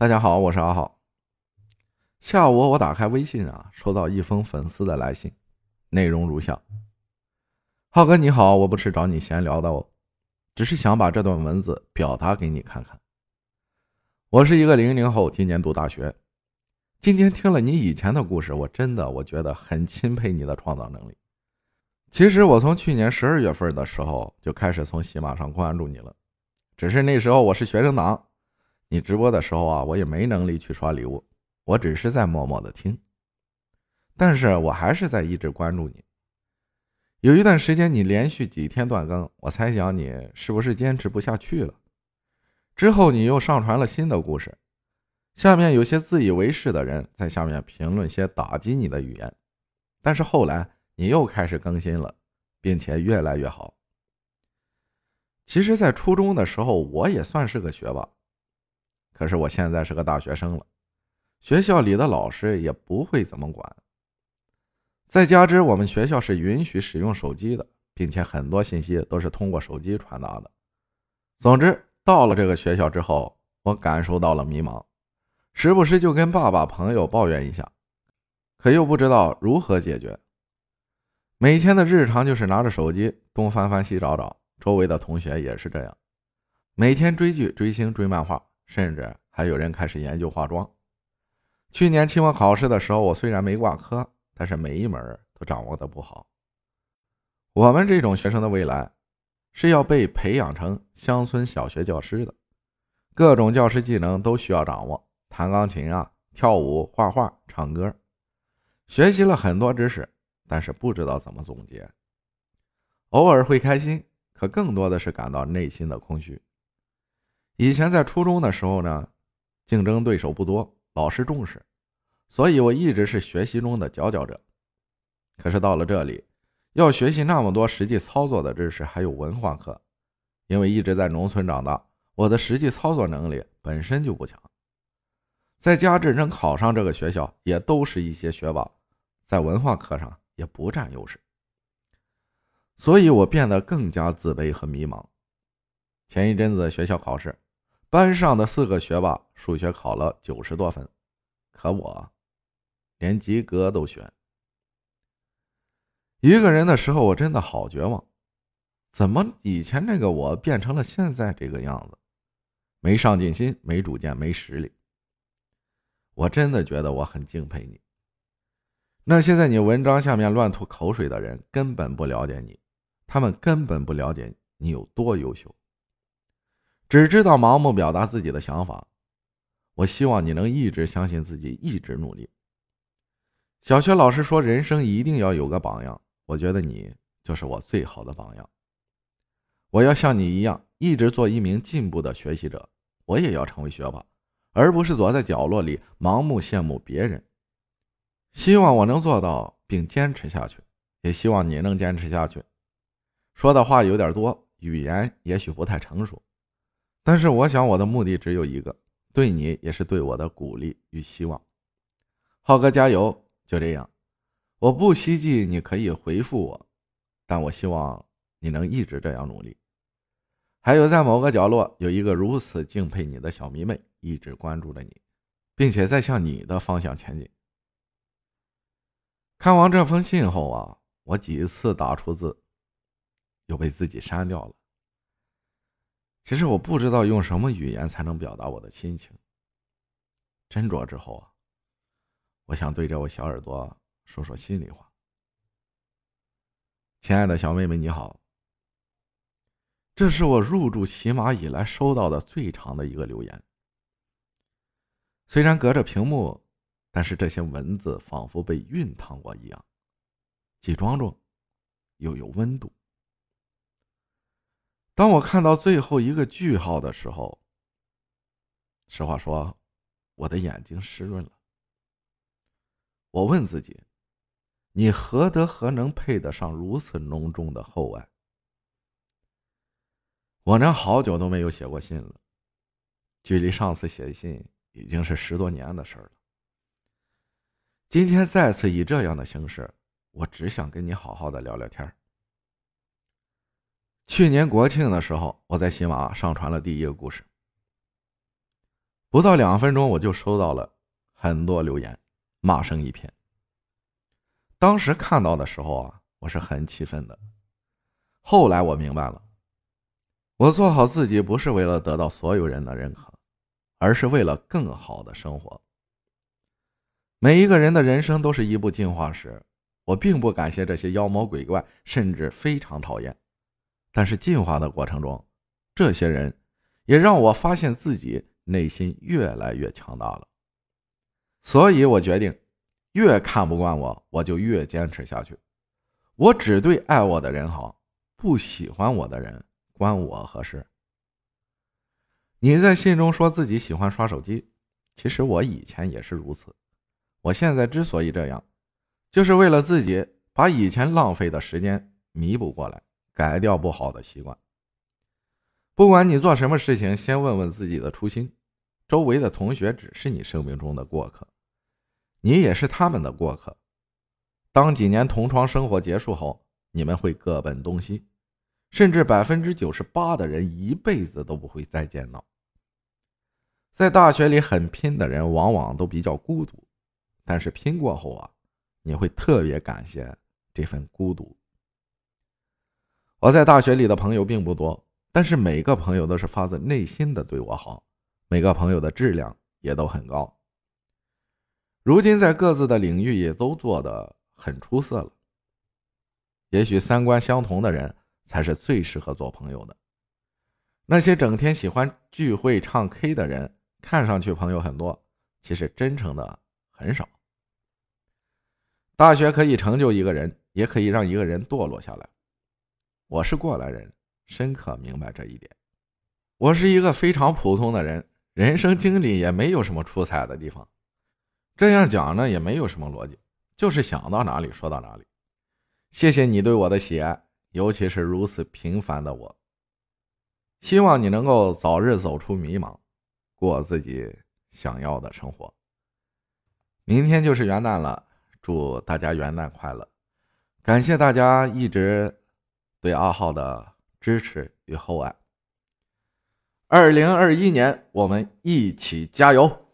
大家好，我是阿浩。下午我打开微信啊，收到一封粉丝的来信，内容如下：浩哥你好，我不是找你闲聊的哦，只是想把这段文字表达给你看看。我是一个零零后，今年读大学。今天听了你以前的故事，我真的我觉得很钦佩你的创造能力。其实我从去年十二月份的时候就开始从喜马上关注你了，只是那时候我是学生党。你直播的时候啊，我也没能力去刷礼物，我只是在默默的听。但是我还是在一直关注你。有一段时间你连续几天断更，我猜想你是不是坚持不下去了？之后你又上传了新的故事，下面有些自以为是的人在下面评论些打击你的语言，但是后来你又开始更新了，并且越来越好。其实，在初中的时候，我也算是个学霸。可是我现在是个大学生了，学校里的老师也不会怎么管。再加之我们学校是允许使用手机的，并且很多信息都是通过手机传达的。总之，到了这个学校之后，我感受到了迷茫，时不时就跟爸爸、朋友抱怨一下，可又不知道如何解决。每天的日常就是拿着手机东翻翻西找找，周围的同学也是这样，每天追剧、追星、追漫画。甚至还有人开始研究化妆。去年期末考试的时候，我虽然没挂科，但是每一门都掌握的不好。我们这种学生的未来是要被培养成乡村小学教师的，各种教师技能都需要掌握，弹钢琴啊、跳舞、画画、唱歌，学习了很多知识，但是不知道怎么总结。偶尔会开心，可更多的是感到内心的空虚。以前在初中的时候呢，竞争对手不多，老师重视，所以我一直是学习中的佼佼者。可是到了这里，要学习那么多实际操作的知识，还有文化课，因为一直在农村长大，我的实际操作能力本身就不强。再加之能考上这个学校，也都是一些学霸，在文化课上也不占优势，所以我变得更加自卑和迷茫。前一阵子学校考试。班上的四个学霸数学考了九十多分，可我连及格都悬。一个人的时候，我真的好绝望。怎么以前那个我变成了现在这个样子？没上进心，没主见，没实力。我真的觉得我很敬佩你。那些在你文章下面乱吐口水的人，根本不了解你，他们根本不了解你有多优秀。只知道盲目表达自己的想法，我希望你能一直相信自己，一直努力。小学老师说，人生一定要有个榜样，我觉得你就是我最好的榜样。我要像你一样，一直做一名进步的学习者，我也要成为学霸，而不是躲在角落里盲目羡慕别人。希望我能做到并坚持下去，也希望你能坚持下去。说的话有点多，语言也许不太成熟。但是我想，我的目的只有一个，对你也是对我的鼓励与希望。浩哥加油！就这样，我不希冀你可以回复我，但我希望你能一直这样努力。还有，在某个角落有一个如此敬佩你的小迷妹，一直关注着你，并且在向你的方向前进。看完这封信后啊，我几次打出字，又被自己删掉了。其实我不知道用什么语言才能表达我的心情。斟酌之后啊，我想对着我小耳朵说说心里话。亲爱的小妹妹你好，这是我入驻喜马以来收到的最长的一个留言。虽然隔着屏幕，但是这些文字仿佛被熨烫过一样，既庄重，又有温度。当我看到最后一个句号的时候，实话说，我的眼睛湿润了。我问自己：你何德何能配得上如此浓重的厚爱？我呢，好久都没有写过信了，距离上次写信已经是十多年的事了。今天再次以这样的形式，我只想跟你好好的聊聊天去年国庆的时候，我在喜马上传了第一个故事。不到两分钟，我就收到了很多留言，骂声一片。当时看到的时候啊，我是很气愤的。后来我明白了，我做好自己不是为了得到所有人的认可，而是为了更好的生活。每一个人的人生都是一部进化史，我并不感谢这些妖魔鬼怪，甚至非常讨厌。但是进化的过程中，这些人也让我发现自己内心越来越强大了。所以我决定，越看不惯我，我就越坚持下去。我只对爱我的人好，不喜欢我的人关我何事？你在信中说自己喜欢刷手机，其实我以前也是如此。我现在之所以这样，就是为了自己把以前浪费的时间弥补过来。改掉不好的习惯。不管你做什么事情，先问问自己的初心。周围的同学只是你生命中的过客，你也是他们的过客。当几年同窗生活结束后，你们会各奔东西，甚至百分之九十八的人一辈子都不会再见到。在大学里很拼的人，往往都比较孤独，但是拼过后啊，你会特别感谢这份孤独。我在大学里的朋友并不多，但是每个朋友都是发自内心的对我好，每个朋友的质量也都很高。如今在各自的领域也都做得很出色了。也许三观相同的人才是最适合做朋友的。那些整天喜欢聚会唱 K 的人，看上去朋友很多，其实真诚的很少。大学可以成就一个人，也可以让一个人堕落下来。我是过来人，深刻明白这一点。我是一个非常普通的人，人生经历也没有什么出彩的地方。这样讲呢，也没有什么逻辑，就是想到哪里说到哪里。谢谢你对我的喜爱，尤其是如此平凡的我。希望你能够早日走出迷茫，过自己想要的生活。明天就是元旦了，祝大家元旦快乐！感谢大家一直。对阿浩的支持与厚爱。二零二一年，我们一起加油！